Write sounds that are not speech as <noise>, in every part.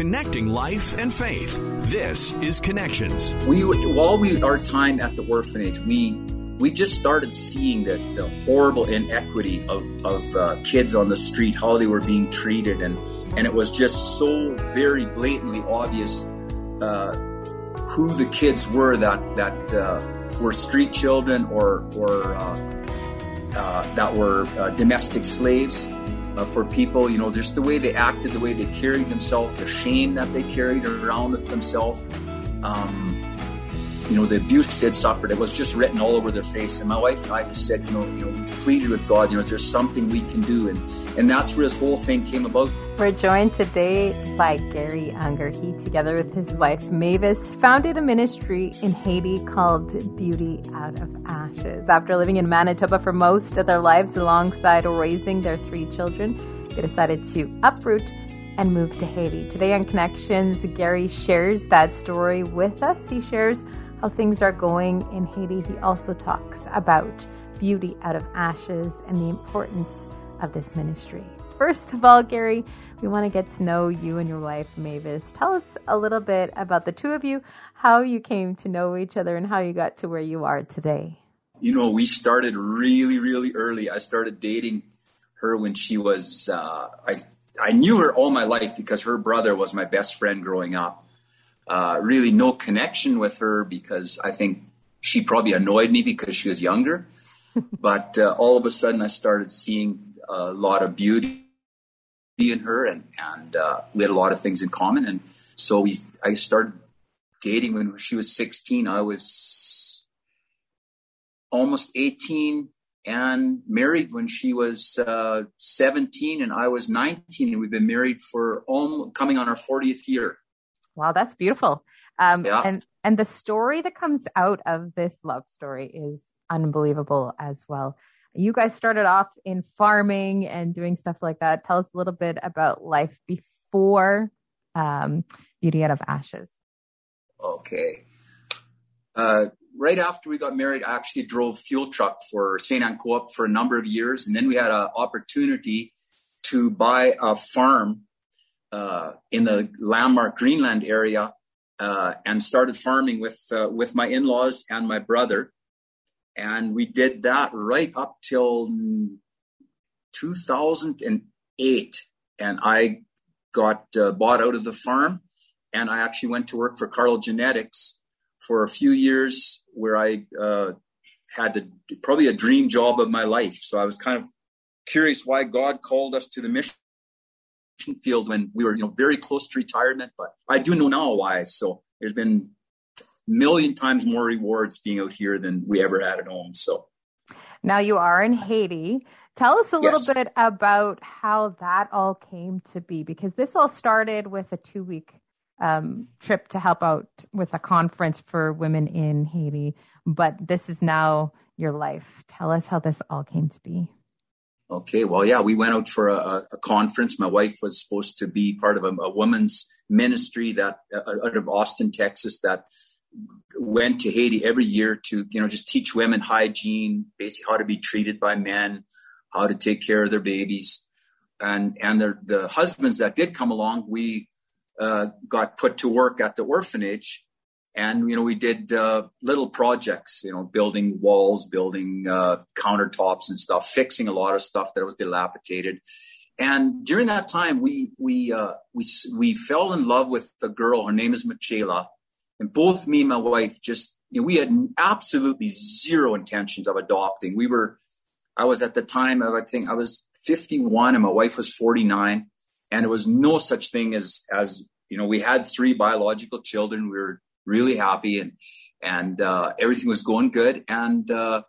connecting life and faith. This is Connections. We, while we our time at the orphanage, we we just started seeing the, the horrible inequity of, of uh, kids on the street, how they were being treated, and and it was just so very blatantly obvious uh, who the kids were that that uh, were street children or or uh, uh, that were uh, domestic slaves uh, for people. You know, just the way they acted, the way they carried themselves, the shame that they carried around with themselves. Um, you know, the abuse they'd suffered, it was just written all over their face. And my wife and I just said, you know, you know, we pleaded with God, you know, there's something we can do. And, and that's where this whole thing came about. We're joined today by Gary Unger. He, together with his wife Mavis, founded a ministry in Haiti called Beauty Out of Ashes. After living in Manitoba for most of their lives alongside raising their three children, they decided to uproot and move to Haiti. Today on Connections, Gary shares that story with us. He shares how things are going in Haiti. He also talks about beauty out of ashes and the importance of this ministry. First of all, Gary, we want to get to know you and your wife, Mavis. Tell us a little bit about the two of you, how you came to know each other, and how you got to where you are today. You know, we started really, really early. I started dating her when she was, uh, I, I knew her all my life because her brother was my best friend growing up uh, really no connection with her because I think she probably annoyed me because she was younger. <laughs> but uh, all of a sudden, I started seeing a lot of beauty in her, and and uh, we had a lot of things in common. And so we, I started dating when she was 16. I was almost 18 and married when she was uh, 17 and I was 19 and we've been married for almost coming on our 40th year. Wow, that's beautiful. Um, yeah. And and the story that comes out of this love story is unbelievable as well. You guys started off in farming and doing stuff like that. Tell us a little bit about life before um, Beauty Out of Ashes. Okay. Uh, right after we got married, I actually drove fuel truck for St. Anne Co-op for a number of years, and then we had an opportunity to buy a farm uh, in the landmark Greenland area uh, and started farming with uh, with my in-laws and my brother, and we did that right up till 2008, and I got uh, bought out of the farm, and I actually went to work for Carl Genetics for a few years, where I uh, had the, probably a dream job of my life. So I was kind of curious why God called us to the mission field when we were, you know, very close to retirement. But I do know now why. So there's been a million times more rewards being out here than we ever had at home. So now you are in Haiti. Tell us a little yes. bit about how that all came to be, because this all started with a two week um, trip to help out with a conference for women in Haiti. But this is now your life. Tell us how this all came to be. Okay, well, yeah, we went out for a, a conference. My wife was supposed to be part of a, a women's ministry that uh, out of Austin, Texas, that went to Haiti every year to you know just teach women hygiene, basically how to be treated by men, how to take care of their babies, and and the, the husbands that did come along, we uh, got put to work at the orphanage and you know we did uh, little projects you know building walls building uh, countertops and stuff fixing a lot of stuff that was dilapidated. And during that time we we uh, we we fell in love with a girl her name is Michela and both me and my wife just you know, we had absolutely zero intentions of adopting. We were I was at the time of I think I was 51 and my wife was 49 and there was no such thing as as you know we had three biological children. We were really happy and and uh, everything was going good. And uh,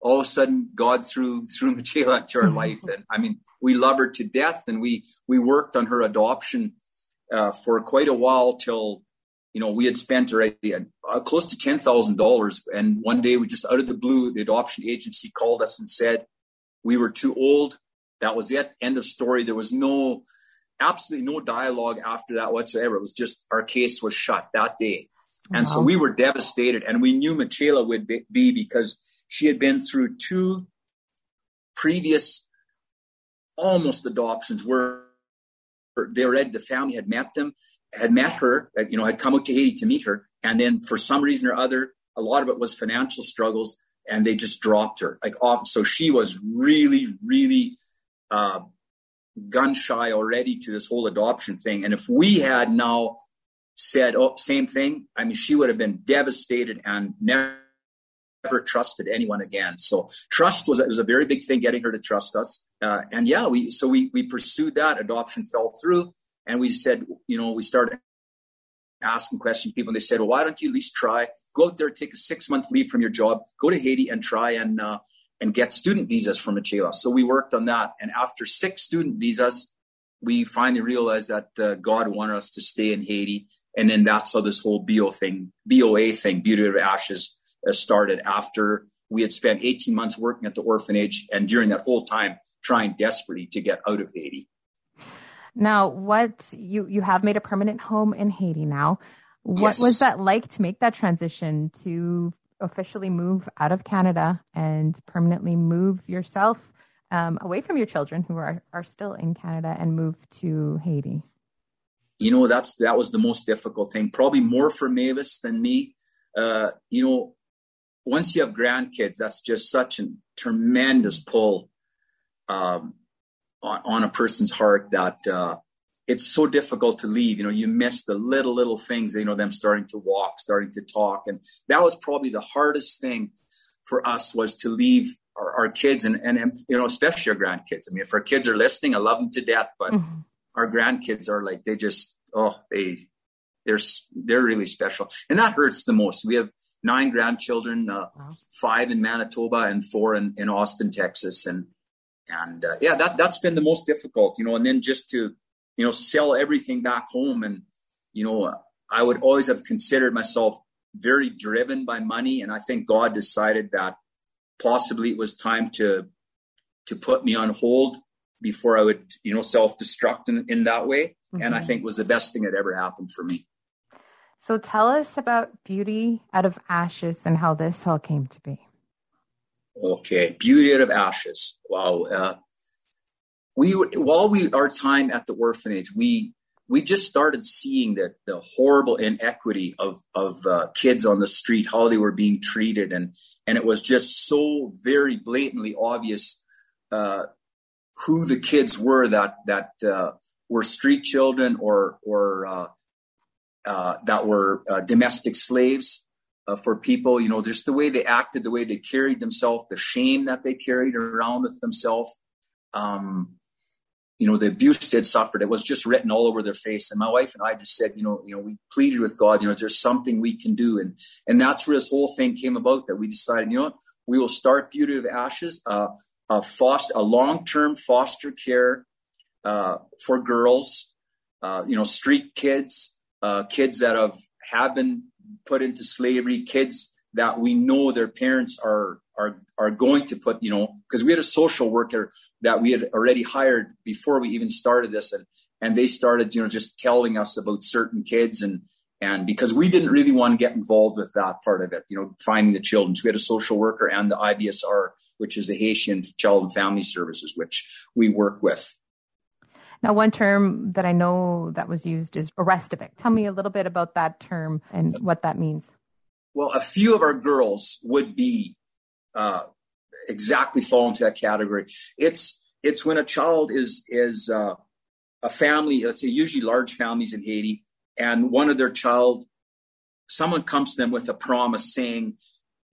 all of a sudden, God threw <laughs> threw Michaela into our life, and I mean, we love her to death, and we we worked on her adoption uh, for quite a while till you know we had spent already uh, close to ten thousand dollars. And one day, we just out of the blue, the adoption agency called us and said we were too old. That was it. End of story. There was no absolutely no dialogue after that whatsoever. It was just our case was shut that day. And wow. so we were devastated, and we knew Michaela would be because she had been through two previous almost adoptions where they already the family had met them, had met her, you know, had come out to Haiti to meet her, and then for some reason or other, a lot of it was financial struggles, and they just dropped her like off. So she was really, really uh, gun shy already to this whole adoption thing. And if we had now said, "Oh, same thing," I mean, she would have been devastated and never trusted anyone again. So trust was, was a very big thing, getting her to trust us. Uh, and yeah, we, so we, we pursued that adoption fell through and we said, you know, we started asking questions people and they said, well, why don't you at least try, go out there, take a six month leave from your job, go to Haiti and try and, uh, and get student visas from Achela. So we worked on that. And after six student visas, we finally realized that uh, God wanted us to stay in Haiti. And then that's how this whole BO thing, BOA thing, Beauty of Ashes, uh, started after we had spent 18 months working at the orphanage and during that whole time trying desperately to get out of Haiti. Now, what you you have made a permanent home in Haiti now. What yes. was that like to make that transition to officially move out of Canada and permanently move yourself um, away from your children who are, are still in Canada and move to Haiti? You know, that's that was the most difficult thing, probably more for Mavis than me. Uh, you know, once you have grandkids, that's just such a tremendous pull um, on, on, a person's heart that uh, it's so difficult to leave. You know, you miss the little, little things, you know, them starting to walk, starting to talk. And that was probably the hardest thing for us was to leave our, our kids and, and, you know, especially our grandkids. I mean, if our kids are listening, I love them to death, but mm-hmm. Our grandkids are like, they just, oh, they, they're, they're really special. And that hurts the most. We have, nine grandchildren, uh, wow. five in Manitoba and four in, in Austin, Texas. And, and uh, yeah, that, that's been the most difficult, you know, and then just to, you know, sell everything back home. And, you know, I would always have considered myself very driven by money. And I think God decided that possibly it was time to, to put me on hold before I would, you know, self-destruct in, in that way. Mm-hmm. And I mm-hmm. think was the best thing that ever happened for me. So tell us about Beauty Out of Ashes and how this all came to be. Okay, Beauty Out of Ashes. Wow. Uh, we while we our time at the orphanage, we we just started seeing that the horrible inequity of of uh, kids on the street, how they were being treated, and and it was just so very blatantly obvious uh, who the kids were that that uh, were street children or or uh, uh, that were uh, domestic slaves uh, for people. You know, just the way they acted, the way they carried themselves, the shame that they carried around with themselves. Um, you know, the abuse they'd suffered, it was just written all over their face. And my wife and I just said, you know, you know, we pleaded with God, you know, is there something we can do? And, and that's where this whole thing came about that we decided, you know what, we will start Beauty of Ashes, uh, a foster, a long-term foster care, uh, for girls, uh, you know, street kids, uh, kids that have have been put into slavery, kids that we know their parents are are are going to put, you know, because we had a social worker that we had already hired before we even started this, and and they started, you know, just telling us about certain kids and and because we didn't really want to get involved with that part of it, you know, finding the children. So we had a social worker and the IBESR, which is the Haitian Child and Family Services, which we work with. Now, one term that I know that was used is restavek. Tell me a little bit about that term and what that means. Well, a few of our girls would be uh, exactly fall into that category. It's it's when a child is is uh, a family, let's say usually large families in Haiti, and one of their child, someone comes to them with a promise saying,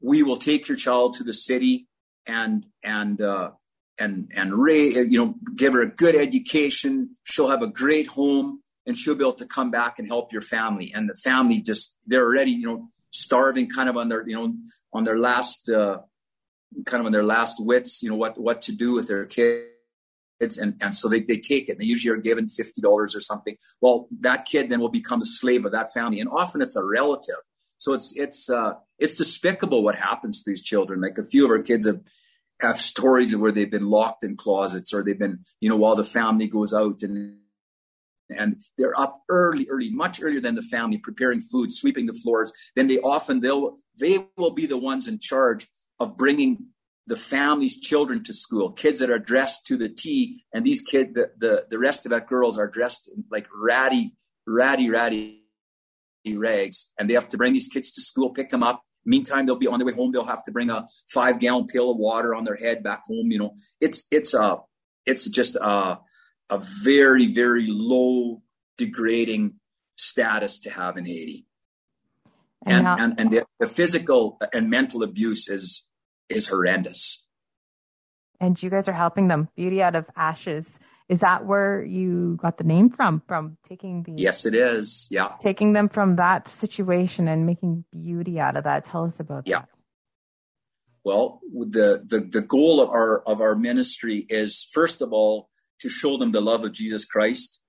"We will take your child to the city and and uh, and and Ray, you know, give her a good education. She'll have a great home, and she'll be able to come back and help your family. And the family just they're already, you know, starving, kind of on their, you know, on their last, uh, kind of on their last wits, you know, what what to do with their kids. And, and so they, they take it. They usually are given $50 or something. Well, that kid then will become a slave of that family. And often it's a relative. So it's, it's, uh, it's despicable what happens to these children. Like a few of our kids have, have stories of where they've been locked in closets or they've been, you know, while the family goes out and and they're up early, early, much earlier than the family, preparing food, sweeping the floors. Then they often they'll they will be the ones in charge of bringing the family's children to school, kids that are dressed to the T, and these kids, the, the, the restavek girls are dressed in like ratty, ratty, ratty rags, and they have to bring these kids to school, pick them up. Meantime, they'll be on their way home. They'll have to bring a five gallon pail of water on their head back home. You know, it's it's a it's just a a very very low degrading status to have in Haiti. And, and, and, and the, the physical and mental abuse is is horrendous. And you guys are helping them. Beauty out of ashes. Is that where you got the name from? From taking the Yes, it is. Yeah. Taking them from that situation and making beauty out of that. Tell us about yeah. that. Well, the, the the goal of our of our ministry is first of all to show them the love of Jesus Christ,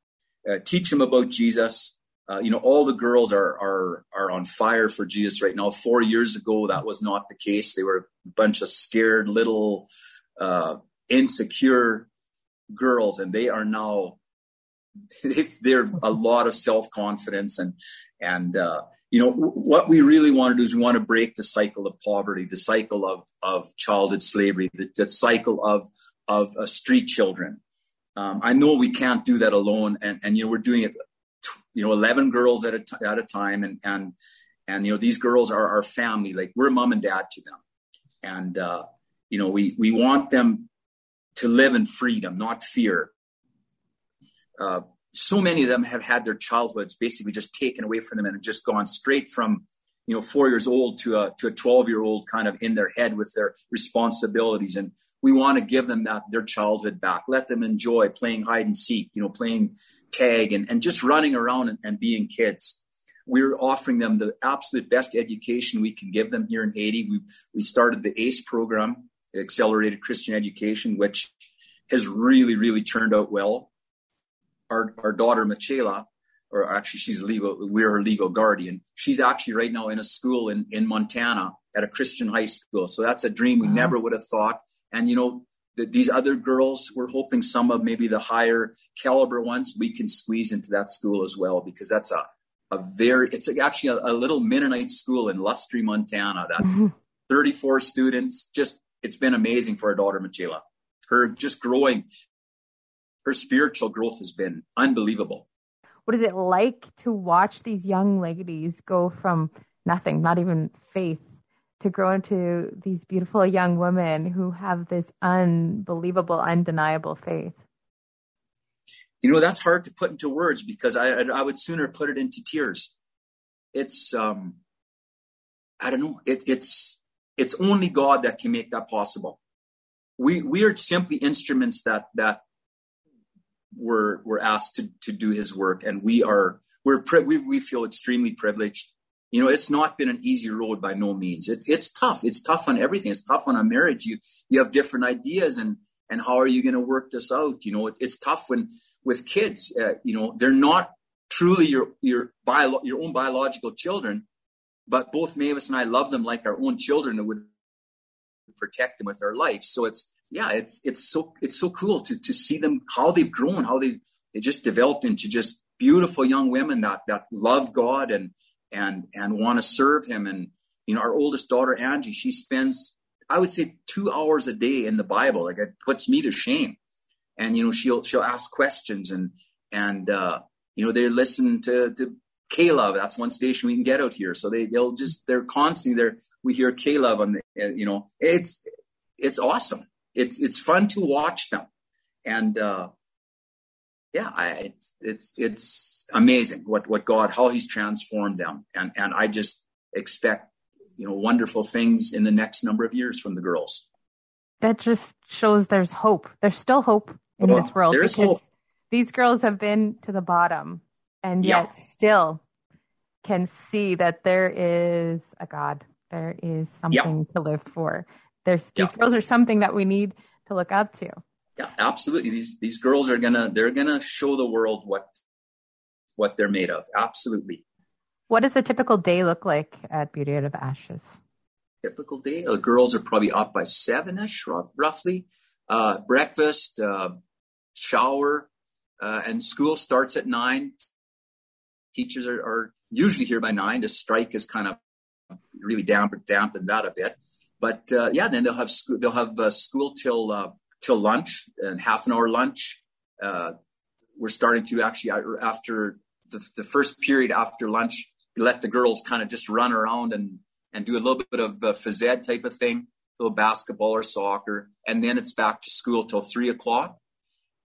uh, teach them about Jesus, uh, you know, all the girls are are are on fire for Jesus right now. Four years ago, that was not the case. They were a bunch of scared, little, uh, insecure girls, and they are now. <laughs> They're a lot of self confidence and and uh, you know what we really want to do is we want to break the cycle of poverty, the cycle of of childhood slavery, the, the cycle of of uh, street children. Um, I know we can't do that alone, and and you know we're doing it you know 11 girls at a, t- at a time and and and you know these girls are our family. Like we're mom and dad to them. And uh, you know we we want them to live in freedom not fear. Uh, so many of them have had their childhoods basically just taken away from them and just gone straight from you know four years old to a to a 12 year old kind of in their head with their responsibilities. And we want to give them that their childhood back. Let them enjoy playing hide and seek you know playing tag and, and just running around and, and being kids. We're offering them the absolute best education we can give them here in haiti. We, we started the ace program accelerated christian education which has really really turned out well. Our, our daughter Michela, or actually she's legal we're her legal guardian. She's actually right now in a school in, in montana at a christian high school. So that's a dream we never would have thought and you know, the, these other girls, we're hoping some of maybe the higher caliber ones we can squeeze into that school as well because that's a a very it's actually a, a little Mennonite school in Lustre, Montana. That mm-hmm. 34 students. Just it's been amazing for our daughter Michela. Her just growing, her spiritual growth has been unbelievable. What is it like to watch these young ladies go from nothing, not even faith, to grow into these beautiful young women who have this unbelievable, undeniable faith? You know, that's hard to put into words because I, I would sooner put it into tears. It's, um, I don't know. It, it's, it's only God that can make that possible. We, we are simply instruments that, that were, were asked to, to do his work. And we are, we're, we, we feel extremely privileged you know, it's not been an easy road by no means. It's it's tough. It's tough on everything. It's tough on a marriage. You you have different ideas and and how are you going to work this out? You know, it, it's tough when with kids. Uh, you know, they're not truly your your bio, your own biological children, but both Mavis and I love them like our own children and would protect them with our life. So it's yeah, it's it's so it's so cool to to see them how they've grown, how they they just developed into just beautiful young women that that love God and and and want to serve him and you know our oldest daughter angie she spends i would say two hours a day in the bible like it puts me to shame and you know she'll she'll ask questions and and uh you know they listen to to K-Love, that's one station we can get out here. So they they'll just they're constantly there. We hear K-Love on the uh, you know it's it's awesome. It's it's fun to watch them, and uh, yeah, I, it's it's it's amazing what what God how He's transformed them, and and I just expect you know wonderful things in the next number of years from the girls. That just shows there's hope. There's still hope in this oh, world there's hope. these girls have been to the bottom, and yet yeah. still can see that there is a God. There is something yeah. to live for. There's these girls are something that we need to look up to yeah, absolutely. These these girls are gonna they're gonna show the world what what they're made of. Absolutely. What does a typical day look like at Beauty Out of Ashes? Typical day. The girls are probably up by seven ish, roughly. Uh, breakfast, uh, shower, uh, and school starts at nine. Teachers are, are, usually here by nine. The strike is kind of really dampened, dampened that a bit. but uh, yeah, then they'll have school, they'll have uh, school till uh, till lunch and half an hour lunch. Uh, we're starting to actually after the, the first period after lunch, let the girls kind of just run around and and do a little bit of uh, phys ed type of thing, a little basketball or soccer, and then it's back to school till three o'clock.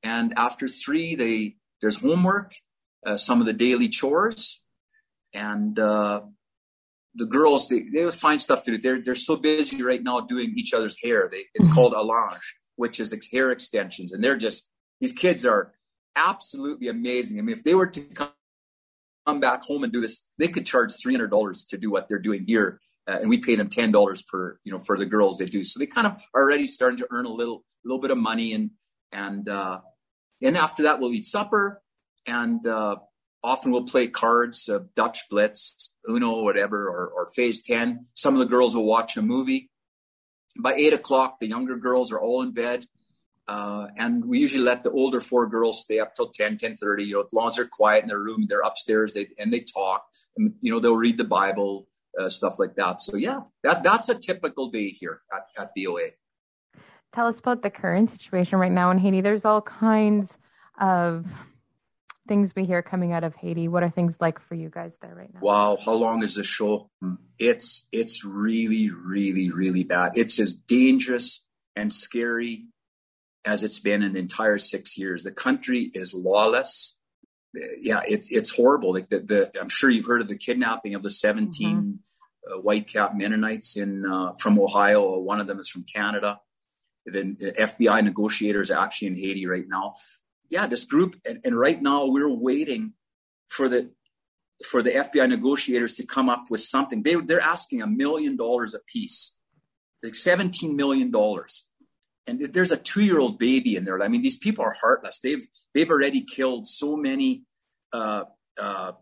And after three, they there's homework, uh, some of the daily chores, and uh, the girls they, they find stuff to do. They're they're so busy right now doing each other's hair. They, it's mm-hmm. called allonge, which is hair extensions, and they're just these kids are absolutely amazing. I mean, if they were to come back home and do this, they could charge three hundred dollars to do what they're doing here, uh, and we pay them ten dollars per you know for the girls they do. So they kind of are already starting to earn a little little bit of money, and and uh, and after that we'll eat supper, and uh, often we'll play cards, uh, Dutch Blitz, Uno, whatever, or, or Phase Ten. Some of the girls will watch a movie. By eight o'clock, the younger girls are all in bed. Uh, and we usually let the older four girls stay up till 10, 10 30, you know, as long as they're quiet in their room, they're upstairs they, and they talk and, you know, they'll read the Bible, uh, stuff like that. So yeah, that, that's a typical day here at, at BOA. Tell us about the current situation right now in Haiti. There's all kinds of things we hear coming out of Haiti. What are things like for you guys there right now? Wow, how long is this show? It's it's really, really, really bad. It's as dangerous and scary as it's been in the entire six years. The country is lawless. Yeah, it, it's horrible. Like the, the, I'm sure you've heard of the kidnapping of the 17 mm-hmm. uh, white cap Mennonites in uh, from Ohio. One of them is from Canada. The, the FBI negotiators are actually in Haiti right now. Yeah, this group, and, and right now we're waiting for the for the FBI negotiators to come up with something. They they're asking a million dollars a piece, like 17 million dollars and there's a two year old baby in there. I mean, these people are heartless. They've they've already killed so many uh, uh,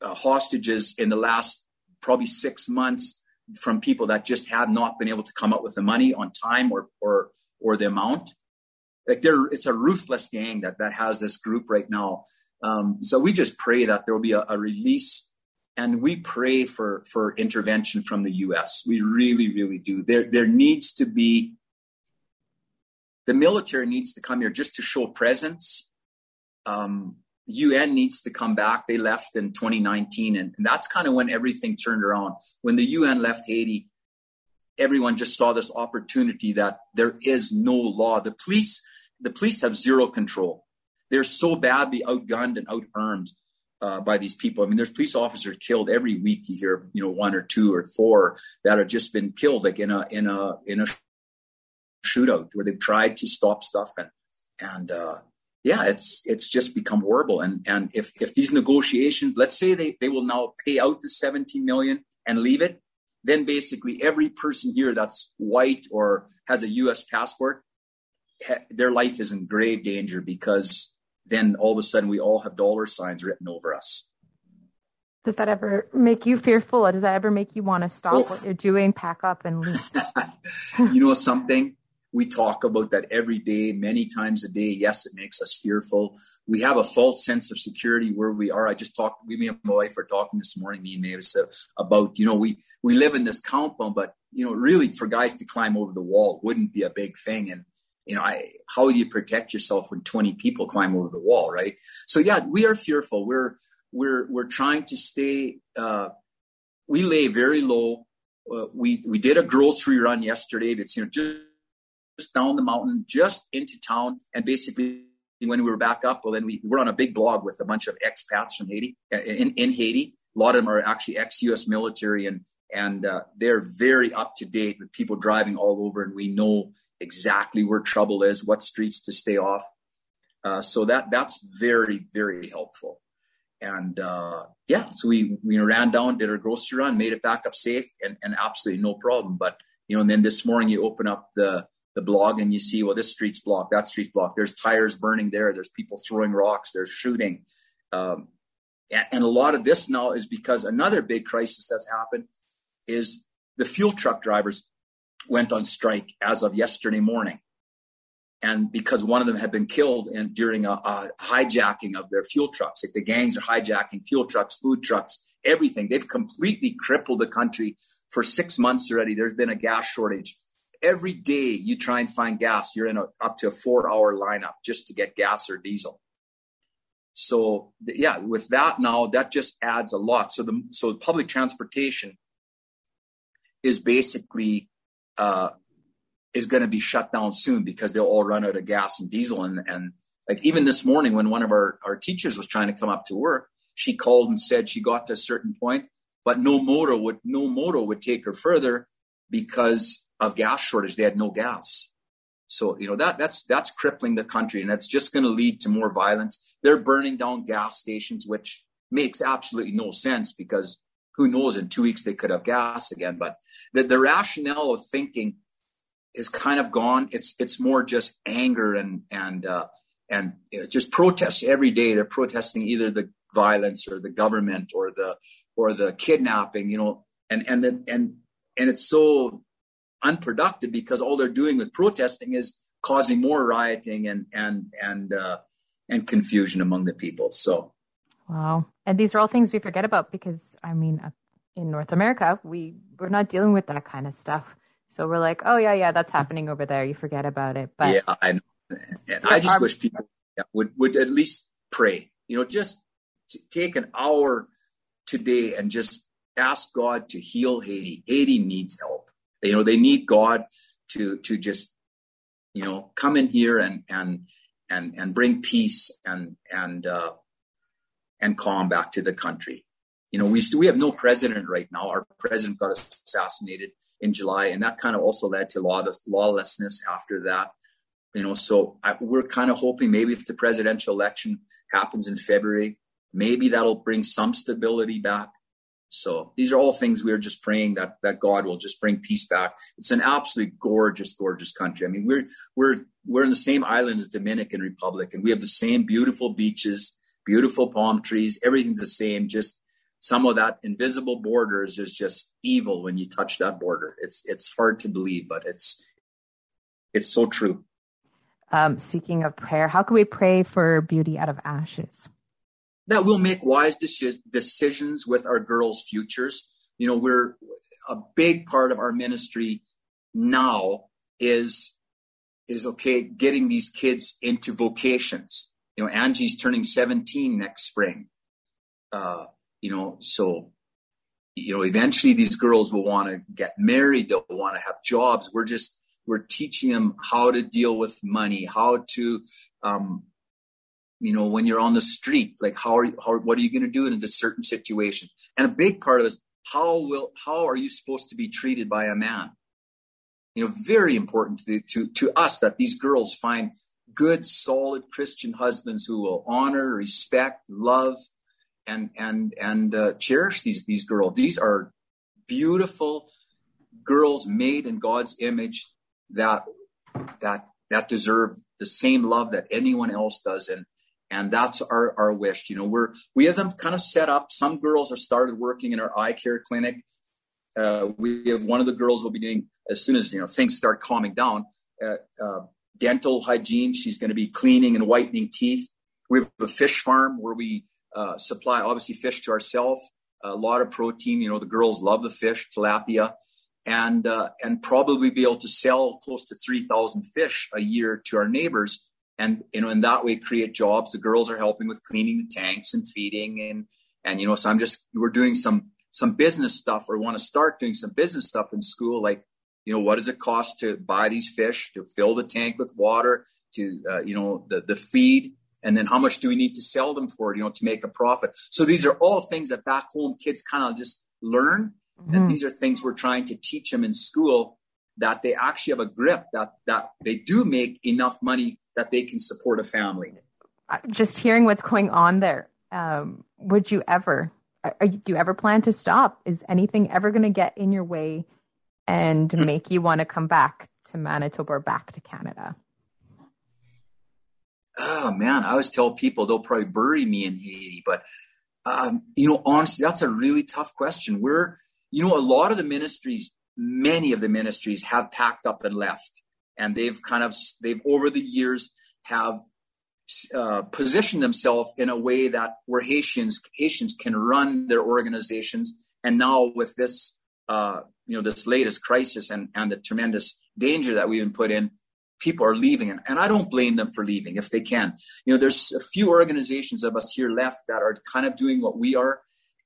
uh, hostages in the last probably six months from people that just have not been able to come up with the money on time or or or the amount. Like they're it's a ruthless gang that that has this group right now. Um, so we just pray that there will be a, a release and we pray for for intervention from the U.S. We really, really do. There there needs to be the military needs to come here just to show presence. Um, UN needs to come back. They left in 2019, and, and that's kind of when everything turned around. When the UN left Haiti, everyone just saw this opportunity that there is no law. The police, the police have zero control. They're so badly outgunned and outarmed uh, by these people. I mean, there's police officers killed every week. You hear, you know, one or two or four that have just been killed, like in a in a in a shootout where they've tried to stop stuff and and uh, yeah, it's it's just become horrible. And and if if these negotiations, let's say they they will now pay out the 17 million and leave it, then basically every person here that's white or has a U.S. passport, their life is in grave danger because then all of a sudden we all have dollar signs written over us. Does that ever make you fearful? Or does that ever make you want to stop oh. what you're doing, pack up, and leave? <laughs> you know something? We talk about that every day, many times a day. Yes, it makes us fearful. We have a false sense of security where we are. I just talked, we, me and my wife were talking this morning, me and Mavis, uh, about, you know, we, we live in this compound, but, you know, really for guys to climb over the wall wouldn't be a big thing. And, you know, I, how do you protect yourself when 20 people climb over the wall, right? So yeah, we are fearful. We're, we're, we're trying to stay, uh, we lay very low. Uh, we, we did a grocery run yesterday. It's, you know, just, just down the mountain, just into town. And basically, when we were back up, well, then we were on a big blog with a bunch of expats from Haiti, uh, in, in Haiti. A lot of them are actually ex-U.S. military, and and uh, they're very up to date with people driving all over, and we know exactly where trouble is, what streets to stay off. Uh, so that that's very very helpful. And uh, yeah, so we we ran down, did our grocery run, made it back up safe, and, and absolutely no problem. But you know, and then this morning you open up the the blog and you see, well, this street's blocked, that street's blocked. There's tires burning there. There's people throwing rocks. There's shooting. Um, and, and, a lot of this now is because another big crisis that's happened is the fuel truck drivers went on strike as of yesterday morning. And because one of them had been killed in, during a, a hijacking of their fuel trucks, like the gangs are hijacking fuel trucks, food trucks, everything. They've completely crippled the country for six months already, there's been a gas shortage. Every day you try and find gas, you're in a, up to a four hour lineup just to get gas or diesel. So yeah, with that now, that just adds a lot. So the so public transportation is basically uh, is going to be shut down soon because they'll all run out of gas and diesel. And and like even this morning when one of our our teachers was trying to come up to work, she called and said she got to a certain point, but no motor would no motor would take her further because of gas shortage. They had no gas. So, you know, that that's that's crippling the country and that's just going to lead to more violence. They're burning down gas stations, which makes absolutely no sense because who knows in two weeks they could have gas again. But the, the rationale of thinking is kind of gone. It's it's more just anger and and uh, and just protests every day. They're protesting either the violence or the government or the or the kidnapping, you know, and and and and it's so unproductive because all they're doing with protesting is causing more rioting and and and uh, and confusion among the people. So, wow, and these are all things we forget about because I mean, in North America, we we're not dealing with that kind of stuff. So we're like, oh yeah, yeah, that's happening over there. You forget about it. But yeah, I know. And I just our, wish people would would at least pray. You know, just take an hour today and just ask God to heal Haiti. Haiti needs help. You know, they need God to to just you know come in here and and and and bring peace and and uh, and calm back to the country. You know, we we have no president right now. Our president got assassinated in July, and that kind of also led to lawless, lawlessness after that. You know, so I, we're kind of hoping maybe if the presidential election happens in February, maybe that'll bring some stability back. So these are all things we are just praying that that God will just bring peace back. It's an absolutely gorgeous, gorgeous country. I mean, we're we're we're in the same island as Dominican Republic, and we have the same beautiful beaches, beautiful palm trees. Everything's the same. Just some of that invisible borders is just evil when you touch that border. It's it's hard to believe, but it's it's so true. Um, speaking of prayer, how can we pray for beauty out of ashes? that we'll make wise decisions with our girls' futures. You know, we're a big part of our ministry now is is okay getting these kids into vocations. You know, Angie's turning 17 next spring. Uh, you know, so you know, eventually these girls will want to get married, they'll want to have jobs. We're just we're teaching them how to deal with money, how to um, you know, when you're on the street, like how are you, how, what are you going to do in a certain situation? And a big part of it is how will, how are you supposed to be treated by a man? You know, very important to, to, to us that these girls find good, solid Christian husbands who will honor, respect, love, and, and, and, uh, cherish these, these girls. These are beautiful girls made in God's image that, that, that deserve the same love that anyone else does. And, and that's our, our wish. You know, we're we have them kind of set up. Some girls have started working in our eye care clinic. Uh, we have one of the girls will be doing as soon as you know things start calming down. Uh, uh, dental hygiene. She's going to be cleaning and whitening teeth. We have a fish farm where we uh, supply obviously fish to ourselves. A lot of protein. You know, the girls love the fish, tilapia, and uh, and probably be able to sell close to three thousand fish a year to our neighbors and you know in that way create jobs the girls are helping with cleaning the tanks and feeding and and you know so i'm just we're doing some some business stuff or want to start doing some business stuff in school like you know what does it cost to buy these fish to fill the tank with water to uh, you know the the feed and then how much do we need to sell them for you know to make a profit so these are all things that back home kids kind of just learn mm-hmm. and these are things we're trying to teach them in school that they actually have a grip that that they do make enough money that they can support a family. Just hearing what's going on there, um, would you ever? Are, do you ever plan to stop? Is anything ever going to get in your way and <clears throat> make you want to come back to Manitoba or back to Canada? Oh man, I always tell people they'll probably bury me in Haiti, but um, you know, honestly, that's a really tough question. We're, you know, a lot of the ministries many of the ministries have packed up and left and they've kind of they've over the years have uh, positioned themselves in a way that where Haitians Haitians can run their organizations and now with this uh, you know this latest crisis and and the tremendous danger that we've been put in, people are leaving, and, and I don't blame them for leaving if they can. You know, there's a few organizations of us here left that are kind of doing what we are,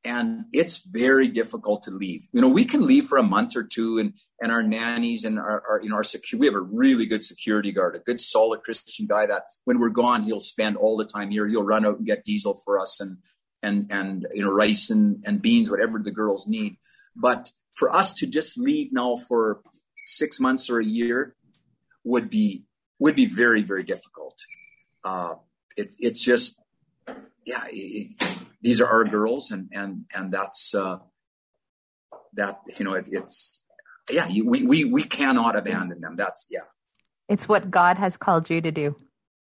and it's very difficult to leave. You know, we can leave for a month or two, and and our nannies and our, our you know our security. We have a really good security guard, a good solid Christian guy that when we're gone, he'll spend all the time here. He'll run out and get diesel for us and and and you know rice and and beans, whatever the girls need. But for us to just leave now for six months or a year would be would be very very difficult. Uh, it, it's just yeah. It, these are our girls, and and and that's uh, that you know it, it's yeah. You, we we we cannot abandon them. That's yeah. It's what God has called you to do.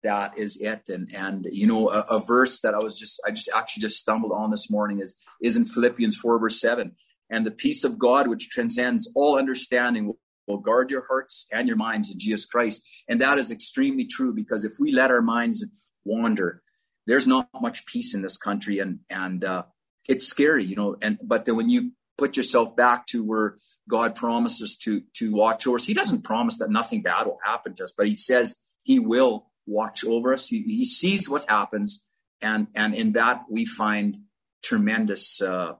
That is it, and and you know a, a verse that I was just I just actually just stumbled on this morning is is in Philippians four verse seven, and the peace of God which transcends all understanding will guard your hearts and your minds in Jesus Christ. And that is extremely true because if we let our minds wander, there's not much peace in this country and and uh, it's scary you know and but then when you put yourself back to where god promises to to watch over us he doesn't promise that nothing bad will happen to us but he says he will watch over us he, he sees what happens and and in that we find tremendous uh,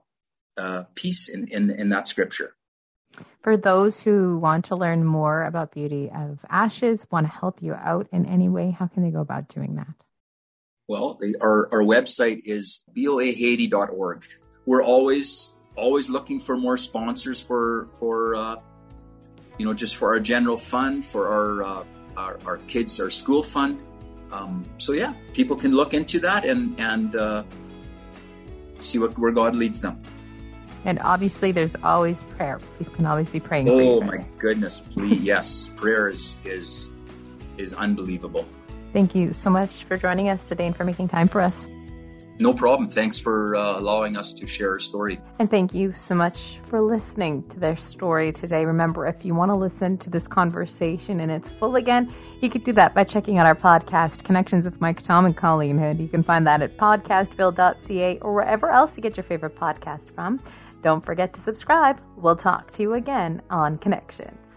uh, peace in, in in that scripture for those who want to learn more about beauty of ashes want to help you out in any way how can they go about doing that well, our, our website is boahaiti.org. We're always always looking for more sponsors for for uh, you know just for our general fund for our uh, our, our, kids our school fund. Um, so yeah, people can look into that and and uh, see what where God leads them. And obviously, there's always prayer. People can always be praying. Oh my goodness, please! yes, prayer is is is unbelievable. Thank you so much for joining us today and for making time for us. No problem. Thanks for uh, allowing us to share our story. And thank you so much for listening to their story today. Remember, if you want to listen to this conversation and its full again, you could do that by checking out our podcast, Connections with Mike Tom and Colleen Hood. You can find that at podcastville.ca or wherever else you get your favorite podcast from. Don't forget to subscribe. We'll talk to you again on Connections.